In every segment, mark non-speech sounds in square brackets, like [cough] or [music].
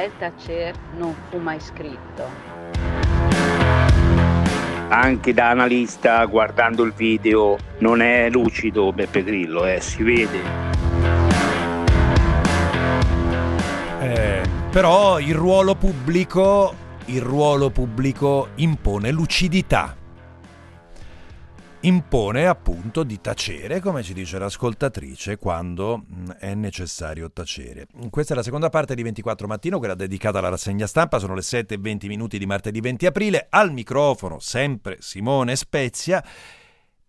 Raffaele Tacer non fu mai scritto. Anche da analista, guardando il video, non è lucido Beppe Grillo, eh, si vede. Eh, però il ruolo pubblico, il ruolo pubblico impone lucidità impone appunto di tacere, come ci dice l'ascoltatrice, quando mm, è necessario tacere. Questa è la seconda parte di 24 mattino, quella dedicata alla rassegna stampa, sono le 7 e 20 minuti di martedì 20 aprile, al microfono sempre Simone Spezia.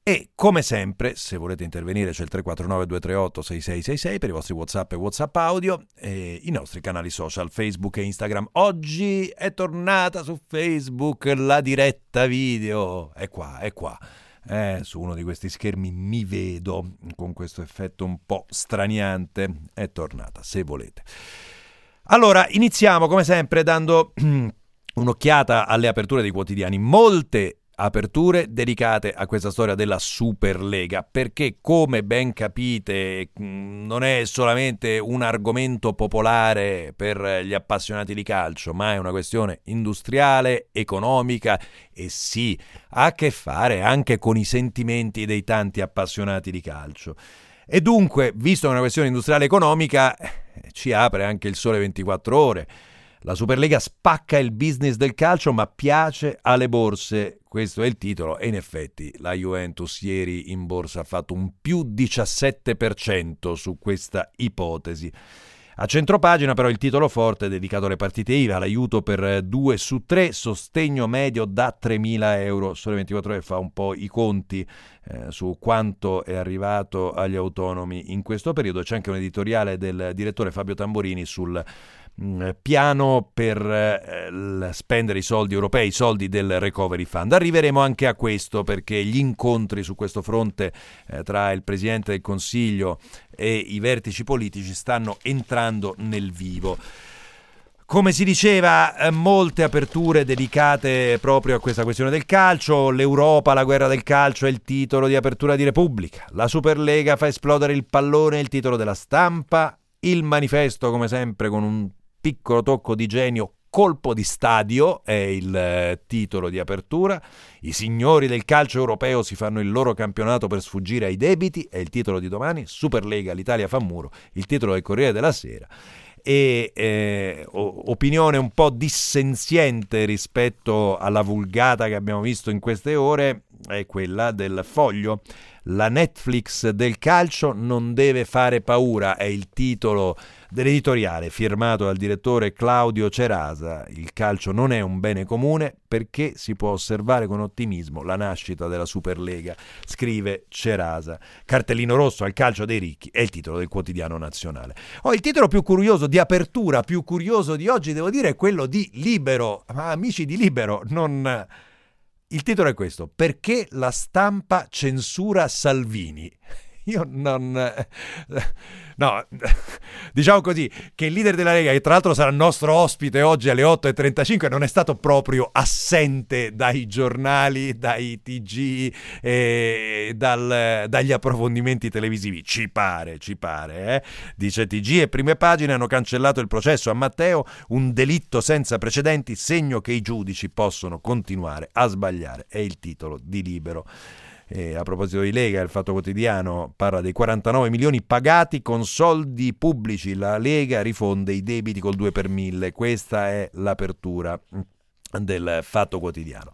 E come sempre, se volete intervenire c'è il 349 238 6666 per i vostri WhatsApp e WhatsApp audio e i nostri canali social Facebook e Instagram. Oggi è tornata su Facebook la diretta video. È qua, è qua eh, su uno di questi schermi mi vedo con questo effetto un po' straniante. È tornata, se volete. Allora, iniziamo come sempre dando [clears throat] un'occhiata alle aperture dei quotidiani. Molte aperture dedicate a questa storia della Superlega, perché come ben capite mm, non è solamente un argomento popolare per gli appassionati di calcio, ma è una questione industriale, economica e sì, ha a che fare anche con i sentimenti dei tanti appassionati di calcio. E dunque, visto che è una questione industriale economica, eh, ci apre anche il sole 24 ore. La Superlega spacca il business del calcio ma piace alle borse, questo è il titolo e in effetti la Juventus ieri in borsa ha fatto un più 17% su questa ipotesi. A centropagina però il titolo forte è dedicato alle partite IVA, l'aiuto per 2 su 3, sostegno medio da 3.000 euro. Sole 24 ore fa un po' i conti eh, su quanto è arrivato agli autonomi in questo periodo. C'è anche un editoriale del direttore Fabio Tamborini sul piano per eh, spendere i soldi europei, i soldi del Recovery Fund. Arriveremo anche a questo perché gli incontri su questo fronte eh, tra il Presidente del Consiglio e i vertici politici stanno entrando nel vivo. Come si diceva, eh, molte aperture dedicate proprio a questa questione del calcio. L'Europa, la guerra del calcio è il titolo di apertura di Repubblica. La Superlega fa esplodere il pallone, il titolo della stampa. Il manifesto, come sempre, con un piccolo tocco di genio Colpo di stadio è il eh, titolo di apertura. I signori del calcio europeo si fanno il loro campionato per sfuggire ai debiti, è il titolo di domani. Superlega, l'Italia fa muro, il titolo del Corriere della Sera. E eh, opinione un po' dissenziente rispetto alla vulgata che abbiamo visto in queste ore è quella del foglio. La Netflix del calcio non deve fare paura, è il titolo dell'editoriale firmato dal direttore Claudio Cerasa. Il calcio non è un bene comune perché si può osservare con ottimismo la nascita della Superlega, scrive Cerasa. Cartellino rosso al calcio dei ricchi è il titolo del quotidiano nazionale. Oh, il titolo più curioso di apertura, più curioso di oggi, devo dire, è quello di Libero. Ma amici di Libero, non... Il titolo è questo, perché la stampa censura Salvini? Io non... No, diciamo così, che il leader della Lega, che tra l'altro sarà nostro ospite oggi alle 8.35, non è stato proprio assente dai giornali, dai TG e dal, dagli approfondimenti televisivi. Ci pare, ci pare. Eh? Dice TG e prime pagine hanno cancellato il processo a Matteo, un delitto senza precedenti, segno che i giudici possono continuare a sbagliare. È il titolo di Libero. E a proposito di Lega, il Fatto Quotidiano parla dei 49 milioni pagati con soldi pubblici. La Lega rifonde i debiti col 2 per 1000. Questa è l'apertura del Fatto Quotidiano.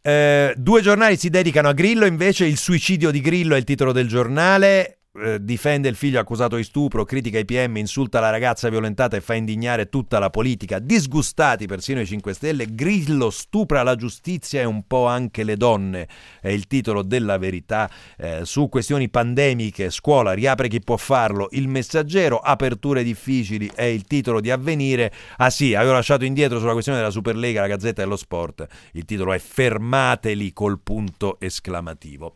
Eh, due giornali si dedicano a Grillo, invece il suicidio di Grillo è il titolo del giornale. Eh, difende il figlio accusato di stupro, critica i PM, insulta la ragazza violentata e fa indignare tutta la politica. Disgustati persino i 5 Stelle, Grillo stupra la giustizia e un po' anche le donne. È il titolo della verità. Eh, su questioni pandemiche, scuola, riapre chi può farlo. Il messaggero, aperture difficili, è il titolo di avvenire. Ah sì, avevo lasciato indietro sulla questione della Superlega, la Gazzetta dello Sport. Il titolo è Fermateli col punto esclamativo.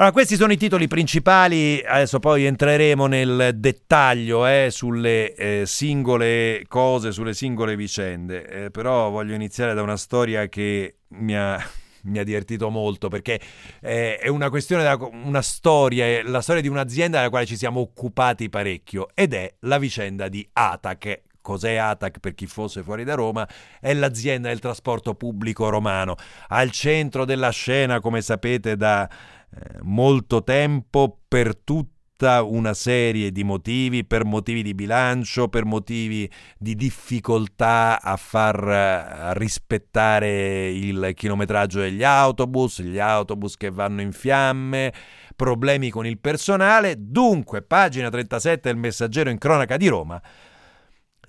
Allora, questi sono i titoli principali, adesso poi entreremo nel dettaglio eh, sulle eh, singole cose, sulle singole vicende, eh, però voglio iniziare da una storia che mi ha, [laughs] mi ha divertito molto perché eh, è una questione, da, una storia, la storia di un'azienda della quale ci siamo occupati parecchio ed è la vicenda di Atac. Cos'è ATAC per chi fosse fuori da Roma? È l'azienda del trasporto pubblico romano, al centro della scena, come sapete, da molto tempo per tutta una serie di motivi, per motivi di bilancio, per motivi di difficoltà a far eh, rispettare il chilometraggio degli autobus, gli autobus che vanno in fiamme, problemi con il personale. Dunque, pagina 37 del Messaggero in cronaca di Roma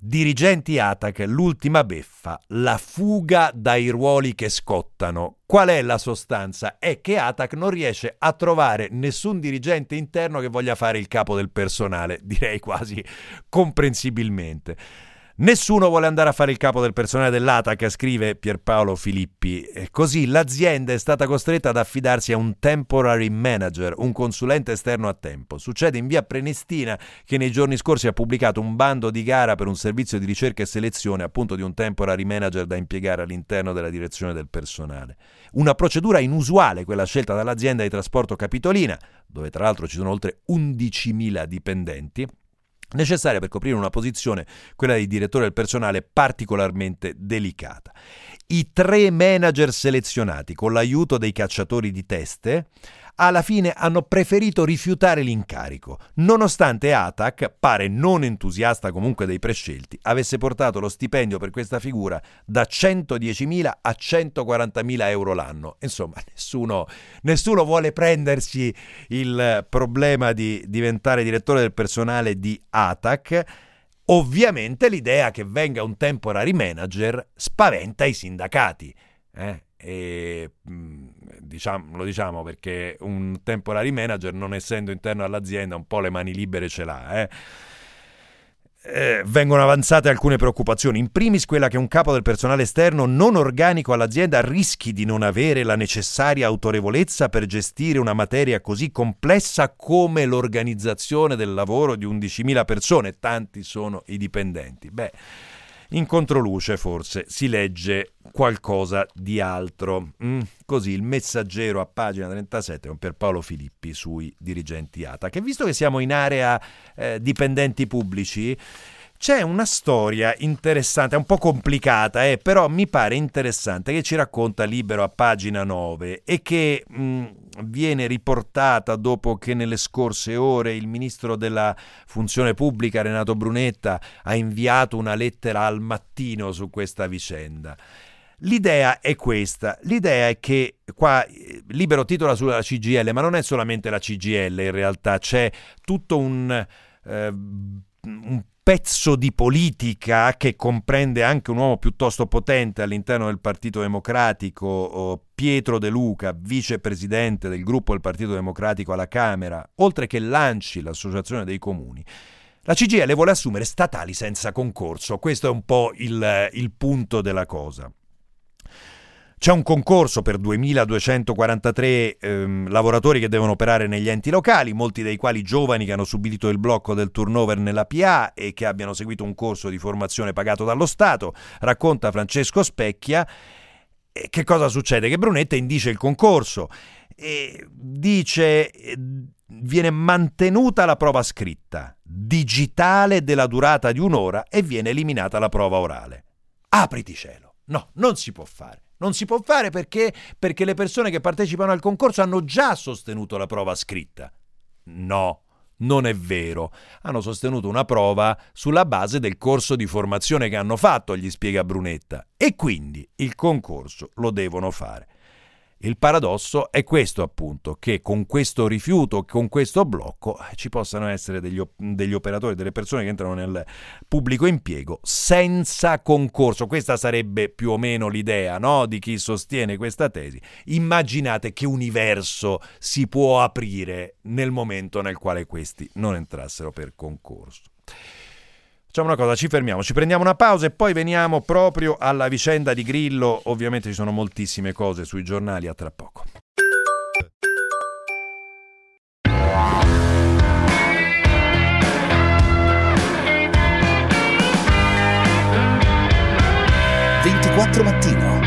Dirigenti Atac, l'ultima beffa, la fuga dai ruoli che scottano. Qual è la sostanza? È che Atac non riesce a trovare nessun dirigente interno che voglia fare il capo del personale, [laughs] direi quasi comprensibilmente. Nessuno vuole andare a fare il capo del personale dell'ATAC, scrive Pierpaolo Filippi. E così l'azienda è stata costretta ad affidarsi a un temporary manager, un consulente esterno a tempo. Succede in via Prenestina che nei giorni scorsi ha pubblicato un bando di gara per un servizio di ricerca e selezione appunto di un temporary manager da impiegare all'interno della direzione del personale. Una procedura inusuale, quella scelta dall'azienda di trasporto Capitolina, dove tra l'altro ci sono oltre 11.000 dipendenti necessaria per coprire una posizione, quella di direttore del personale, particolarmente delicata. I tre manager selezionati con l'aiuto dei cacciatori di teste alla fine hanno preferito rifiutare l'incarico, nonostante Atac, pare non entusiasta comunque dei prescelti, avesse portato lo stipendio per questa figura da 110.000 a 140.000 euro l'anno. Insomma, nessuno, nessuno vuole prendersi il problema di diventare direttore del personale di Atac. Ovviamente l'idea che venga un temporary manager spaventa i sindacati. Eh? E, diciamo, lo diciamo perché un temporary manager, non essendo interno all'azienda, un po' le mani libere ce l'ha. Eh. Eh, vengono avanzate alcune preoccupazioni. In primis quella che un capo del personale esterno non organico all'azienda rischi di non avere la necessaria autorevolezza per gestire una materia così complessa come l'organizzazione del lavoro di 11.000 persone. Tanti sono i dipendenti. Beh, in controluce forse si legge qualcosa di altro. Mm, così il messaggero a pagina 37 con Pierpaolo Filippi sui dirigenti ATA, che visto che siamo in area eh, dipendenti pubblici, c'è una storia interessante, un po' complicata, eh, però mi pare interessante, che ci racconta Libero a pagina 9 e che mh, mm, viene riportata dopo che nelle scorse ore il ministro della funzione pubblica Renato Brunetta ha inviato una lettera al mattino su questa vicenda. L'idea è questa, l'idea è che qua eh, Libero titola sulla CGL, ma non è solamente la CGL in realtà, c'è tutto un... Eh, un pezzo di politica che comprende anche un uomo piuttosto potente all'interno del Partito Democratico, Pietro De Luca, vicepresidente del gruppo del Partito Democratico alla Camera, oltre che Lanci, l'associazione dei comuni. La CGL vuole assumere statali senza concorso, questo è un po' il, il punto della cosa. C'è un concorso per 2.243 ehm, lavoratori che devono operare negli enti locali, molti dei quali giovani che hanno subito il blocco del turnover nella PA e che abbiano seguito un corso di formazione pagato dallo Stato, racconta Francesco Specchia. E che cosa succede? Che Brunetta indice il concorso e dice viene mantenuta la prova scritta, digitale della durata di un'ora e viene eliminata la prova orale. Apriti cielo. No, non si può fare. Non si può fare perché? Perché le persone che partecipano al concorso hanno già sostenuto la prova scritta. No, non è vero. Hanno sostenuto una prova sulla base del corso di formazione che hanno fatto, gli spiega Brunetta, e quindi il concorso lo devono fare. Il paradosso è questo appunto, che con questo rifiuto, con questo blocco, eh, ci possano essere degli, degli, operatori, delle persone che entrano nel pubblico impiego senza concorso. Questa sarebbe più o meno l'idea no? di chi sostiene questa tesi. Immaginate che universo si può aprire nel momento nel quale questi non entrassero per concorso. Facciamo una cosa, ci fermiamo, ci prendiamo una pausa e poi veniamo proprio alla vicenda di Grillo. Ovviamente ci sono moltissime cose sui giornali, a tra poco. mattino.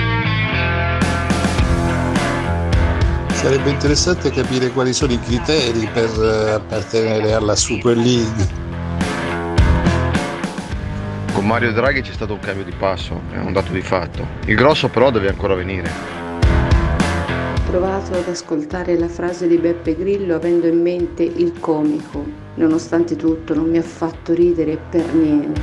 Sarebbe interessante capire quali sono i criteri per eh, appartenere alla Super League con Mario Draghi c'è stato un cambio di passo, è un dato di fatto. Il grosso però deve ancora venire. Ho provato ad ascoltare la frase di Beppe Grillo avendo in mente il comico. Nonostante tutto non mi ha fatto ridere per niente.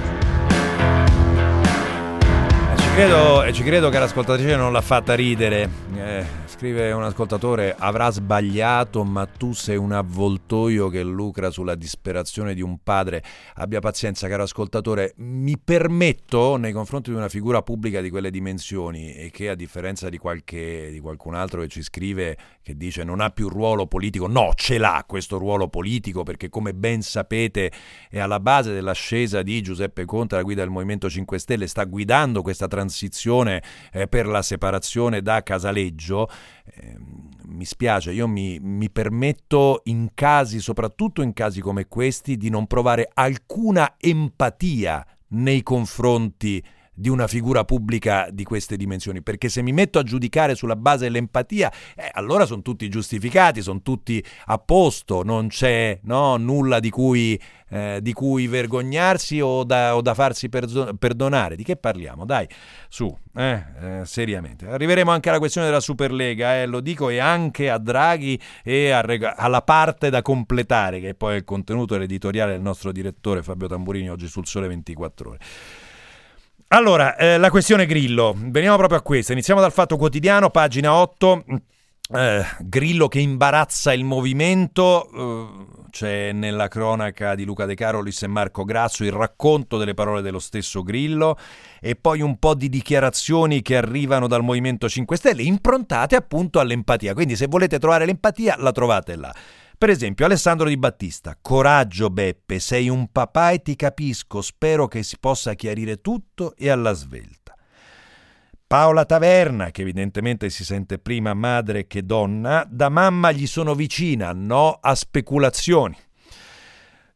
Ci credo, e ci credo che l'ascoltatrice non l'ha fatta ridere. Eh, scrive un ascoltatore, avrà sbagliato, ma tu sei un avvoltoio che lucra sulla disperazione di un padre. Abbia pazienza, caro ascoltatore. Mi permetto, nei confronti di una figura pubblica di quelle dimensioni, e che a differenza di, qualche, di qualcun altro che ci scrive, che dice non ha più ruolo politico, no, ce l'ha questo ruolo politico, perché come ben sapete è alla base dell'ascesa di Giuseppe Conte alla guida del Movimento 5 Stelle, sta guidando questa transizione eh, per la separazione da Casaleggio. Eh, mi spiace, io mi, mi, permetto in casi, soprattutto in casi come questi, di non provare alcuna empatia nei confronti di una figura pubblica di queste dimensioni, perché se mi metto a giudicare sulla base dell'empatia, eh, allora sono tutti giustificati, sono tutti a posto, non c'è no, nulla di cui, eh, di cui, vergognarsi o da, o da farsi perzo- perdonare. Di che parliamo? Dai, su, eh, eh, seriamente. Arriveremo anche alla questione della Superlega, eh, lo dico, e anche a Draghi e a reg- alla parte da completare, che è poi il contenuto editoriale del nostro direttore Fabio Tamburini oggi sul Sole 24 Ore. Allora, eh, la questione Grillo, veniamo proprio a questa. Iniziamo dal Fatto Quotidiano, pagina 8. Eh, Grillo che imbarazza il movimento, eh, c'è nella cronaca di Luca De Carolis e Marco Grasso il racconto delle parole dello stesso Grillo e poi un po' di dichiarazioni che arrivano dal Movimento 5 Stelle improntate appunto all'empatia. Quindi se volete trovare l'empatia la trovate là. Per esempio, Alessandro Di Battista, coraggio Beppe, sei un papà e ti capisco, spero che si possa chiarire tutto e alla svelta. Paola Taverna, che evidentemente si sente prima madre che donna, da mamma gli sono vicina, no a speculazioni.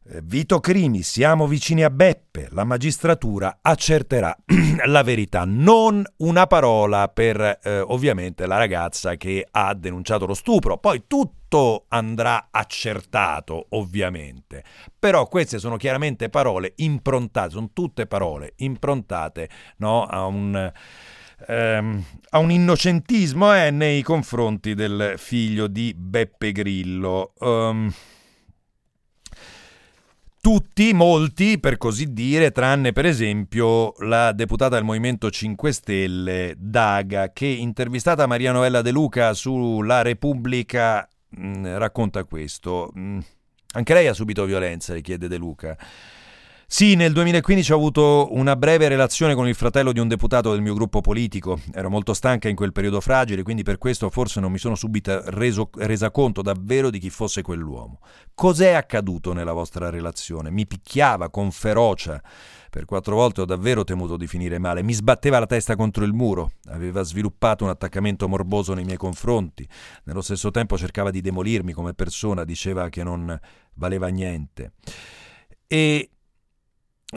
Eh, Vito Crimi, siamo vicini a Beppe, la magistratura accerterà [clears throat] la verità, non una parola per eh, ovviamente la ragazza che ha denunciato lo stupro, poi tutto andrà accertato ovviamente, però queste sono chiaramente parole improntate, sono tutte parole improntate no, a un... Ehm, a un innocentismo eh, nei confronti del figlio di Beppe Grillo. Um, tutti, molti per così dire, tranne per esempio la deputata del Movimento 5 Stelle Daga, che intervistata Maria Novella De Luca sulla Repubblica mh, mm, racconta questo. Mh, mm, anche lei ha subito violenza, le chiede De Luca. Sì, nel 2015 ho avuto una breve relazione con il fratello di un deputato del mio gruppo politico. Ero molto stanca in quel periodo fragile, quindi per questo forse non mi sono subito reso, resa conto davvero di chi fosse quell'uomo. Cos'è accaduto nella vostra relazione? Mi picchiava con ferocia. Per quattro volte ho davvero temuto di finire male. Mi sbatteva la testa contro il muro. Aveva sviluppato un attaccamento morboso nei miei confronti. Nello stesso tempo cercava di demolirmi come persona, diceva che non valeva niente. E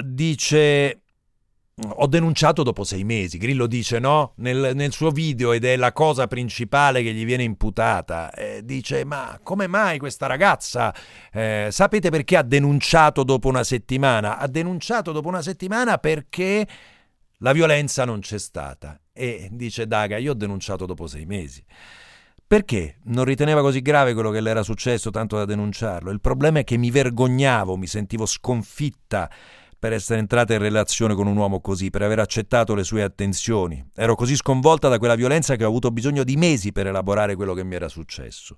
dice ho denunciato dopo sei mesi. Grillo dice no nel, nel, suo video ed è la cosa principale che gli viene imputata. Eh, dice ma come mai questa ragazza, eh, sapete perché ha denunciato dopo una settimana? Ha denunciato dopo una settimana perché la violenza non c'è stata. E dice Daga, io ho denunciato dopo sei mesi. Perché non riteneva così grave quello che le era successo tanto da denunciarlo? Il problema è che mi vergognavo, mi sentivo sconfitta per essere entrata in relazione con un uomo così, per aver accettato le sue attenzioni. Ero così sconvolta da quella violenza che ho avuto bisogno di mesi per elaborare quello che mi era successo.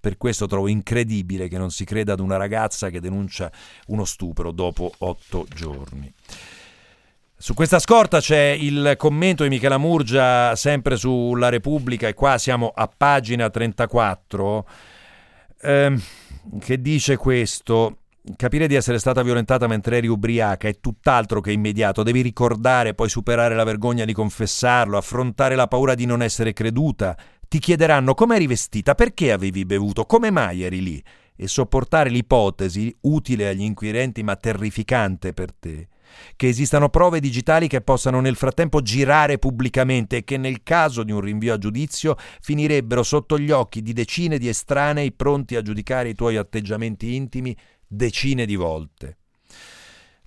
Per questo trovo incredibile che non si creda ad una ragazza che denuncia uno stupro dopo otto giorni. Su questa scorta c'è il commento di Michela Murgia sempre sulla Repubblica e qua siamo a pagina 34 ehm, che dice questo capire di essere stata violentata mentre eri ubriaca è tutt'altro che immediato. Devi ricordare, poi superare la vergogna di confessarlo, affrontare la paura di non essere creduta. Ti chiederanno come eri vestita, perché avevi bevuto, come mai eri lì, e sopportare l'ipotesi, utile agli inquirenti ma terrificante per te, che esistano prove digitali che possano nel frattempo girare pubblicamente e che nel caso di un rinvio a giudizio finirebbero sotto gli occhi di decine di estranei pronti a giudicare i tuoi atteggiamenti intimi decine di volte.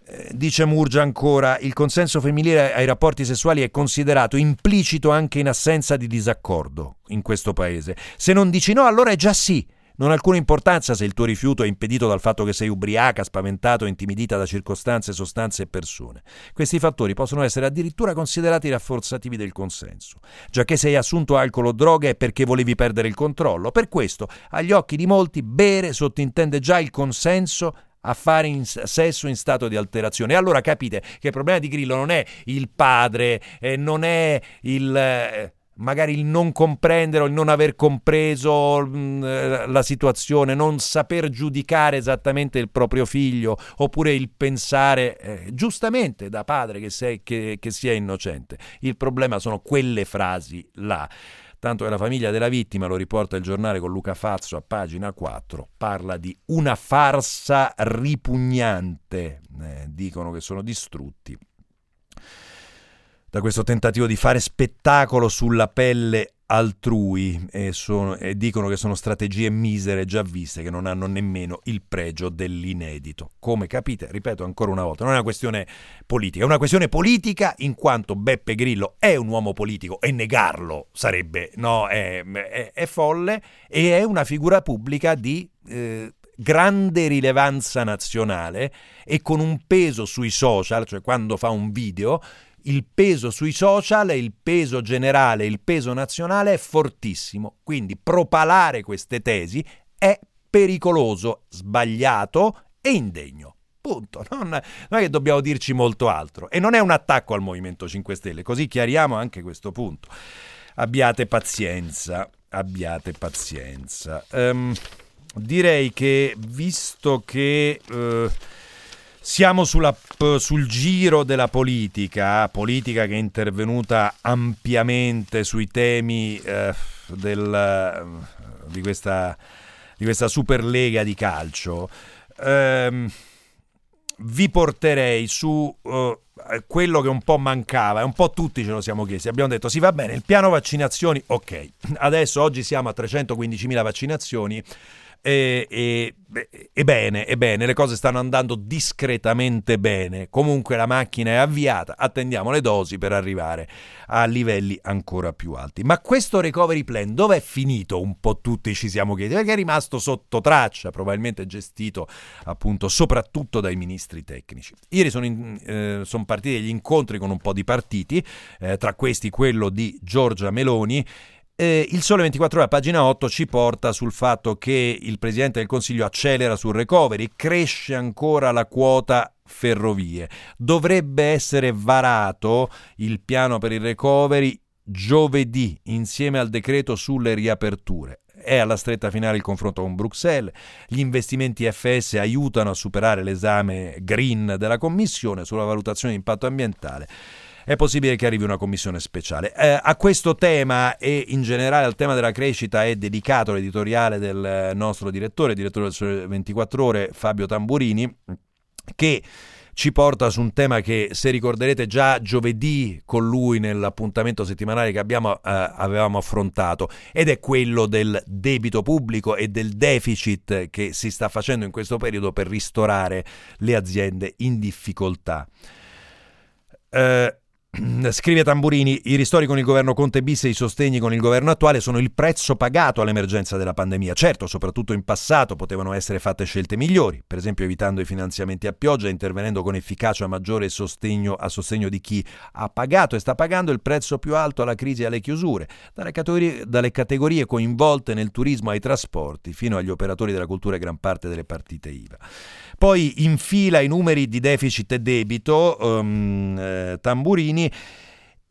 Eh, dice Murgia ancora, il consenso femminile ai rapporti sessuali è considerato implicito anche in assenza di disaccordo in questo paese. Se non dici no, allora è già sì. Non ha alcuna importanza se il tuo rifiuto è impedito dal fatto che sei ubriaca, spaventato, intimidita da circostanze, sostanze e persone. Questi fattori possono essere addirittura considerati rafforzativi del consenso. Già che sei assunto alcol o droga è perché volevi perdere il controllo. Per questo, agli occhi di molti, bere sottintende già il consenso a fare in sesso in stato di alterazione. Allora capite che il problema di Grillo non è il padre, eh, non è il... Eh, magari il non comprendere o il non aver compreso mm, eh, la situazione, non saper giudicare esattamente il proprio figlio, oppure il pensare eh, giustamente da padre che, sei, che, che sia innocente. Il problema sono quelle frasi là tanto che la famiglia della vittima, lo riporta il giornale con Luca Fazzo a pagina 4, parla di una farsa ripugnante, eh, dicono che sono distrutti da questo tentativo di fare spettacolo sulla pelle altrui e, sono, e, dicono che sono strategie misere già viste che non hanno nemmeno il pregio dell'inedito. Come capite, ripeto ancora una volta, non è una questione politica, è una questione politica in quanto Beppe Grillo è un uomo politico e negarlo sarebbe, no, è, è, è folle e è una figura pubblica di... Eh, grande rilevanza nazionale e con un peso sui social, cioè quando fa un video, il peso sui social, il peso generale, il peso nazionale è fortissimo. Quindi propalare queste tesi è pericoloso, sbagliato e indegno. Punto. Non, non, è che dobbiamo dirci molto altro. E non è un attacco al Movimento 5 Stelle, così chiariamo anche questo punto. Abbiate pazienza, abbiate pazienza. Um, direi che visto che... Uh, siamo sulla, sul giro della politica, politica che è intervenuta ampiamente sui temi eh, del, eh, di, questa, di questa Superlega di calcio. Eh, vi porterei su uh, quello che un po' mancava, e un po' tutti ce lo siamo chiesti. Abbiamo detto: sì, va bene, il piano vaccinazioni, ok. Adesso oggi siamo a 315.000 vaccinazioni. E, e, e, bene, e bene, le cose stanno andando discretamente bene. Comunque la macchina è avviata, attendiamo le dosi per arrivare a livelli ancora più alti. Ma questo recovery plan dove è finito? Un po' tutti ci siamo chiesti, perché è rimasto sotto traccia, probabilmente gestito appunto soprattutto dai ministri tecnici. Ieri sono, in, eh, sono partiti degli incontri con un po' di partiti, eh, tra questi quello di Giorgia Meloni eh, il Sole 24 Ore, pagina 8, ci porta sul fatto che il Presidente del Consiglio accelera sul recovery, cresce ancora la quota ferrovie. Dovrebbe essere varato il piano per il recovery giovedì insieme al decreto sulle riaperture. È alla stretta finale il confronto con Bruxelles. Gli investimenti FS aiutano a superare l'esame green della Commissione sulla valutazione di impatto ambientale è possibile che arrivi una commissione speciale. Eh, a questo tema e in generale al tema della crescita è dedicato l'editoriale del nostro direttore, direttore del 24 ore, Fabio Tamburini, che ci porta su un tema che, se ricorderete, già giovedì con lui nell'appuntamento settimanale che abbiamo, eh, avevamo affrontato, ed è quello del debito pubblico e del deficit che si sta facendo in questo periodo per ristorare le aziende in difficoltà. Eh, [clears throat] Scrive Tamburini, i ristori con il governo Conte bis e i sostegni con il governo attuale sono il prezzo pagato all'emergenza della pandemia. Certo, soprattutto in passato potevano essere fatte scelte migliori, per esempio evitando i finanziamenti a pioggia e intervenendo con efficacia maggiore sostegno, a sostegno di chi ha pagato e sta pagando il prezzo più alto alla crisi e alle chiusure, dalle categorie, dalle categorie coinvolte nel turismo ai trasporti fino agli operatori della cultura e gran parte delle partite IVA. Poi infila i numeri di deficit e debito, um, eh, Tamburini,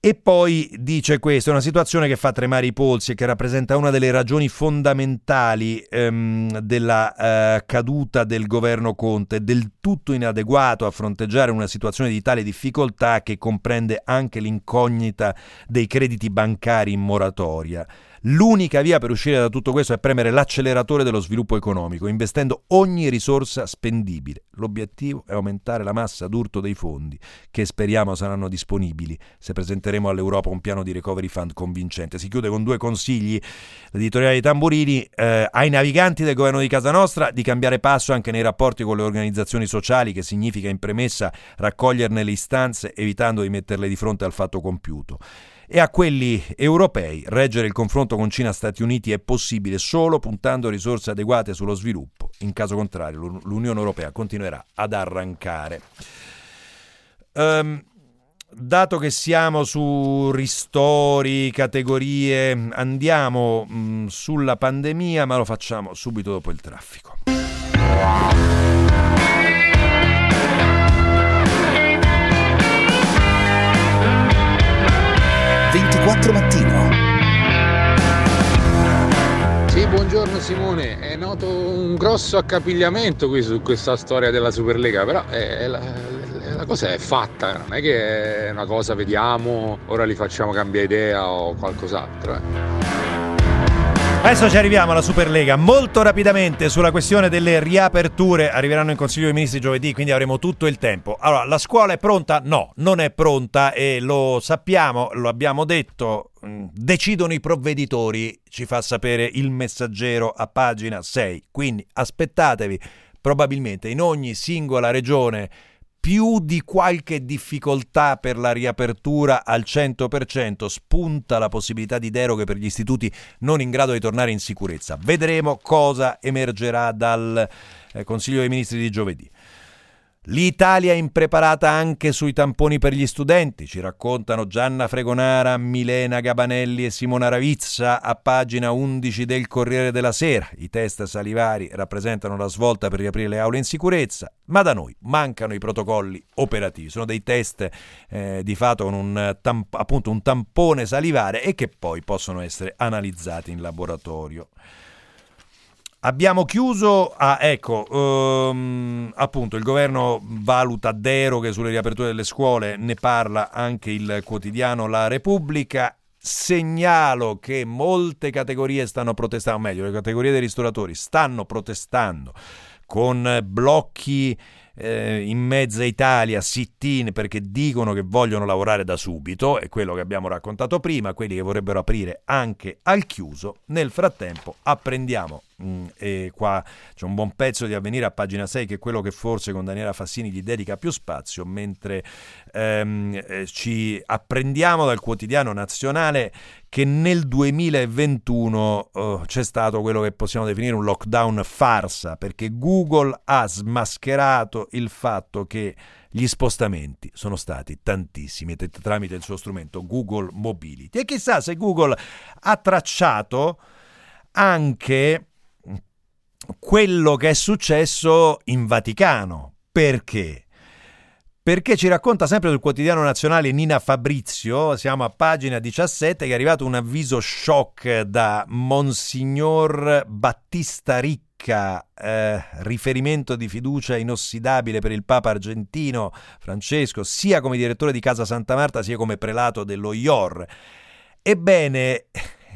e poi dice questo, è una situazione che fa tremare i polsi e che rappresenta una delle ragioni fondamentali ehm, della eh, caduta del governo Conte, del tutto inadeguato a fronteggiare una situazione di tale difficoltà che comprende anche l'incognita dei crediti bancari in moratoria. L'unica via per uscire da tutto questo è premere l'acceleratore dello sviluppo economico, investendo ogni risorsa spendibile. L'obiettivo è aumentare la massa d'urto dei fondi, che speriamo saranno disponibili se presenteremo all'Europa un piano di recovery fund convincente. Si chiude con due consigli, l'editoriale di Tamburini, eh, ai naviganti del governo di casa nostra di cambiare passo anche nei rapporti con le organizzazioni sociali, che significa in premessa raccoglierne le istanze, evitando di metterle di fronte al fatto compiuto e a quelli europei reggere il confronto con Cina e Stati Uniti è possibile solo puntando risorse adeguate sullo sviluppo, in caso contrario l'Unione Europea continuerà ad arrancare. Um, dato che siamo su ristori, categorie, andiamo mh, sulla pandemia, ma lo facciamo subito dopo il traffico. 24 mattino. Sì, buongiorno Simone, è noto un grosso accapigliamento qui su questa storia della Superlega, però è la, la cosa è fatta, non è che è una cosa vediamo, ora li facciamo cambiare idea o qualcos'altro. Eh. Adesso ci arriviamo alla Superlega. Molto rapidamente sulla questione delle riaperture. Arriveranno in Consiglio dei Ministri giovedì, quindi avremo tutto il tempo. Allora, la scuola è pronta? No, non è pronta e lo sappiamo, lo abbiamo detto. Mm, decidono i provveditori, ci fa sapere il messaggero a pagina 6. Quindi aspettatevi probabilmente in ogni singola regione più di qualche difficoltà per la riapertura al 100%, spunta la possibilità di deroghe per gli istituti non in grado di tornare in sicurezza. Vedremo cosa emergerà dal eh, Consiglio dei Ministri di giovedì. L'Italia è impreparata anche sui tamponi per gli studenti, ci raccontano Gianna Fregonara, Milena Gabanelli e Simona Ravizza a pagina 11 del Corriere della Sera. I test salivari rappresentano la svolta per riaprire le aule in sicurezza, ma da noi mancano i protocolli operativi. Sono dei test eh, di fatto con un, tamp- appunto un tampone salivare e che poi possono essere analizzati in laboratorio. Abbiamo chiuso, ah, ecco, um, appunto il governo valuta deroghe sulle riaperture delle scuole, ne parla anche il quotidiano La Repubblica. Segnalo che molte categorie stanno protestando, meglio, le categorie dei ristoratori stanno protestando con blocchi eh, in mezza Italia, sit-in perché dicono che vogliono lavorare da subito, è quello che abbiamo raccontato prima, quelli che vorrebbero aprire anche al chiuso. Nel frattempo apprendiamo Mm, e qua c'è un buon pezzo di avvenire a pagina 6 che è quello che forse con Daniela Fassini gli dedica più spazio, mentre ehm, eh, ci apprendiamo dal quotidiano nazionale che nel 2021 oh, c'è stato quello che possiamo definire un lockdown farsa, perché Google ha smascherato il fatto che gli spostamenti sono stati tantissimi tramite il suo strumento Google Mobility. E chissà se Google ha tracciato anche quello che è successo in Vaticano. Perché? Perché ci racconta sempre sul quotidiano nazionale Nina Fabrizio, siamo a pagina 17, che è arrivato un avviso shock da Monsignor Battista Ricca, eh, riferimento di fiducia inossidabile per il Papa argentino Francesco, sia come direttore di Casa Santa Marta, sia come prelato dello IOR. Ebbene,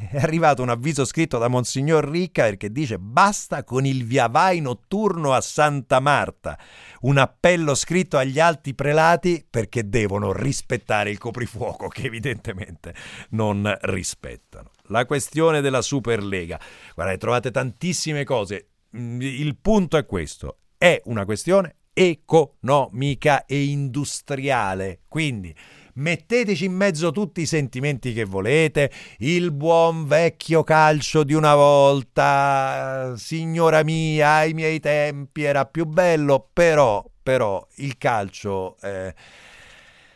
[laughs] è arrivato un avviso scritto da Monsignor Ricca perché dice basta con il via vai notturno a Santa Marta. Un appello scritto agli alti prelati perché devono rispettare il coprifuoco che evidentemente non rispettano. La questione della Superlega. Guardate, trovate tantissime cose. Mm, il punto è questo. È una questione economica e industriale. Quindi metteteci in mezzo tutti i sentimenti che volete, il buon vecchio calcio di una volta, signora mia, ai miei tempi era più bello, però, però il calcio... Eh,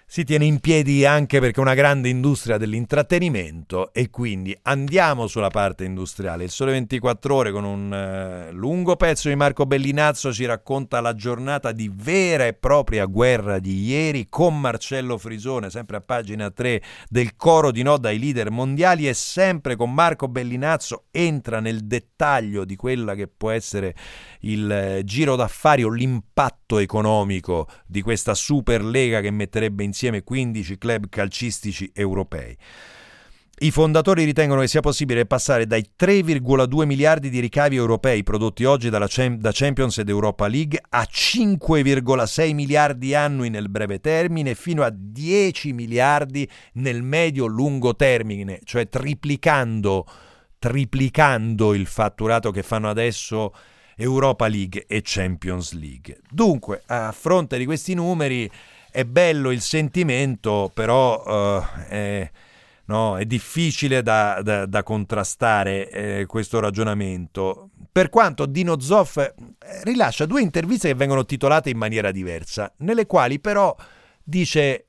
si tiene in piedi anche perché è una grande industria dell'intrattenimento e quindi andiamo sulla parte industriale. Il Sole 24 ore con un uh, lungo pezzo di Marco Bellinazzo ci racconta la giornata di vera e propria guerra di ieri con Marcello Frisone, sempre a pagina 3 del coro di no dai leader mondiali e sempre con Marco Bellinazzo entra nel dettaglio di quella che può essere il eh, giro d'affari o l'impatto economico di questa Superlega che metterebbe insieme 15 club calcistici europei. I fondatori ritengono che sia possibile passare dai 3,2 miliardi di ricavi europei prodotti oggi dalla, da Champions ed Europa League a 5,6 miliardi annui nel breve termine fino a 10 miliardi nel medio-lungo termine, cioè triplicando, triplicando il fatturato che fanno adesso Europa League e Champions League. Dunque, a fronte di questi numeri è bello il sentimento, però uh, è No? È difficile da, da, da contrastare eh, questo ragionamento. Per quanto Dino Zoff eh, rilascia due interviste che vengono titolate in maniera diversa, nelle quali però dice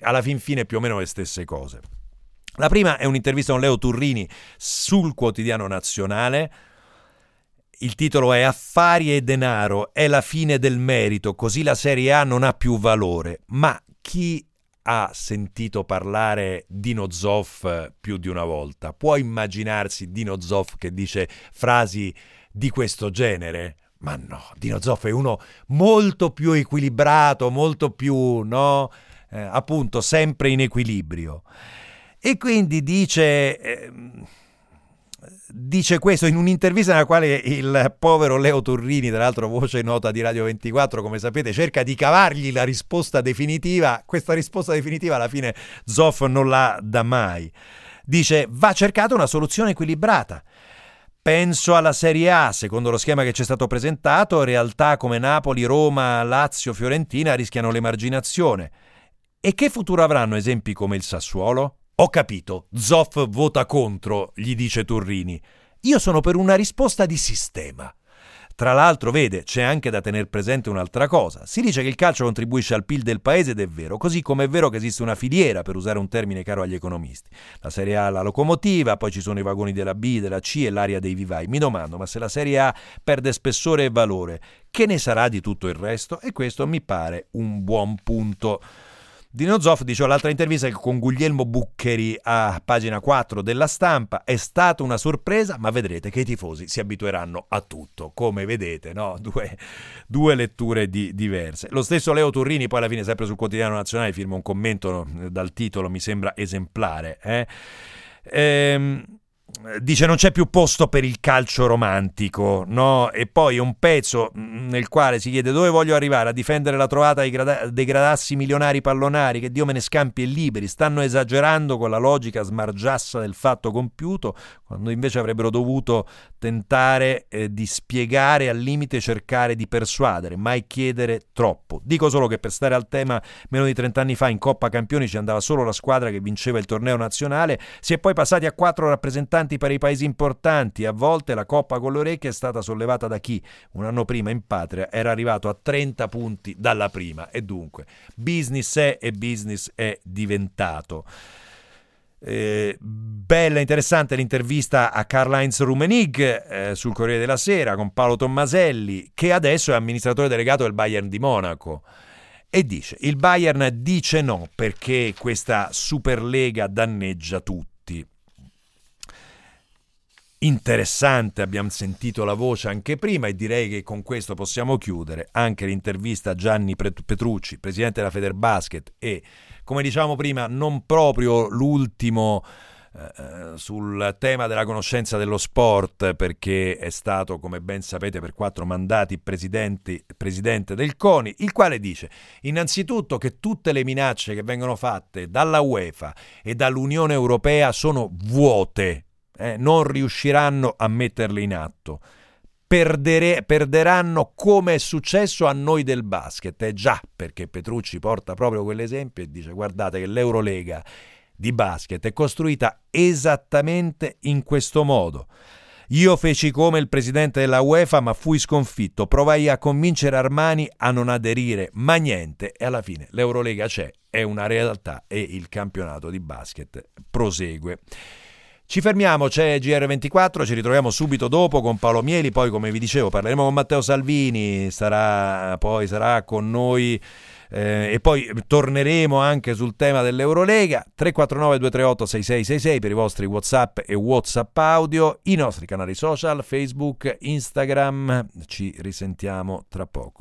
alla fin fine più o meno le stesse cose. La prima è un'intervista con Leo Turrini sul quotidiano nazionale. Il titolo è Affari e denaro, è la fine del merito, così la Serie A non ha più valore. Ma chi ha sentito parlare Dino Zoff più di una volta. Può immaginarsi Dino Zoff che dice frasi di questo genere? Ma no, Dino Zoff è uno molto più equilibrato, molto più, no? Eh, appunto, sempre in equilibrio. E quindi dice... Eh, dice questo in un'intervista nella quale il povero Leo Turrini, tra l'altro voce nota di Radio 24, come sapete, cerca di cavargli la risposta definitiva. Questa risposta definitiva alla fine Zoff non la dà mai. Dice va cercata una soluzione equilibrata. Penso alla Serie A, secondo lo schema che ci è stato presentato, realtà come Napoli, Roma, Lazio, Fiorentina rischiano l'emarginazione. E che futuro avranno esempi come il Sassuolo? Ho capito, Zoff vota contro, gli dice Turrini. Io sono per una risposta di sistema. Tra l'altro, vede, c'è anche da tenere presente un'altra cosa. Si dice che il calcio contribuisce al PIL del paese ed è vero, così come è vero che esiste una filiera, per usare un termine caro agli economisti. La Serie A la locomotiva, poi ci sono i vagoni della B, della C e l'area dei vivai. Mi domando, ma se la Serie A perde spessore e valore, che ne sarà di tutto il resto? E questo mi pare un buon punto. Dino Zoff dice l'altra intervista con Guglielmo Buccheri a pagina 4 della stampa è stata una sorpresa ma vedrete che i tifosi si abitueranno a tutto come vedete no? [laughs] due, due, letture di, diverse lo stesso Leo Turrini poi alla fine sempre sul quotidiano nazionale firma un commento dal titolo mi sembra esemplare eh? ehm dice non c'è più posto per il calcio romantico, no? E poi un pezzo mm, nel quale si chiede dove voglio arrivare a difendere la trovata dei, grada- dei gradassi milionari pallonari, che Dio me ne scampi e liberi, stanno esagerando con la logica smargiassa del fatto compiuto, quando invece avrebbero dovuto tentare eh, di spiegare al limite cercare di persuadere, mai chiedere troppo. Dico solo che per stare al tema, meno di 30 anni fa in Coppa Campioni ci andava solo la squadra che vinceva il torneo nazionale, si è poi passati a quattro rappresentanti per i paesi importanti. A volte la coppa con le orecchie è stata sollevata da chi un anno prima in patria era arrivato a 30 punti dalla prima e dunque business è e business è diventato. Eh, bella interessante l'intervista a Karl-Heinz Rummenig eh, sul Corriere della Sera con Paolo Tommaselli che adesso è amministratore delegato del Bayern di Monaco e dice il Bayern dice no perché questa Superlega danneggia tutti interessante, abbiamo sentito la voce anche prima e direi che con questo possiamo chiudere anche l'intervista a Gianni Petrucci, presidente della Federbasket e come diciamo prima non proprio l'ultimo eh, sul tema della conoscenza dello sport perché è stato, come ben sapete, per quattro mandati presidente del CONI, il quale dice innanzitutto che tutte le minacce che vengono fatte dalla UEFA e dall'Unione Europea sono vuote, eh, non riusciranno a metterle in atto. Perdere, perderanno come è successo a noi del basket. Eh già, perché Petrucci porta proprio quell'esempio e dice guardate che l'Eurolega di basket è costruita esattamente in questo modo. Io feci come il presidente della UEFA, ma fui sconfitto. Provai a convincere Armani a non aderire, ma niente. E alla fine l'Eurolega c'è, è una realtà e il campionato di basket prosegue. Ci fermiamo, c'è GR24, ci ritroviamo subito dopo con Paolo Mieli, poi come vi dicevo parleremo con Matteo Salvini, sarà, poi sarà con noi eh, e poi torneremo anche sul tema dell'Eurolega 349 238 6666 per i vostri Whatsapp e Whatsapp audio, i nostri canali social, Facebook, Instagram, ci risentiamo tra poco.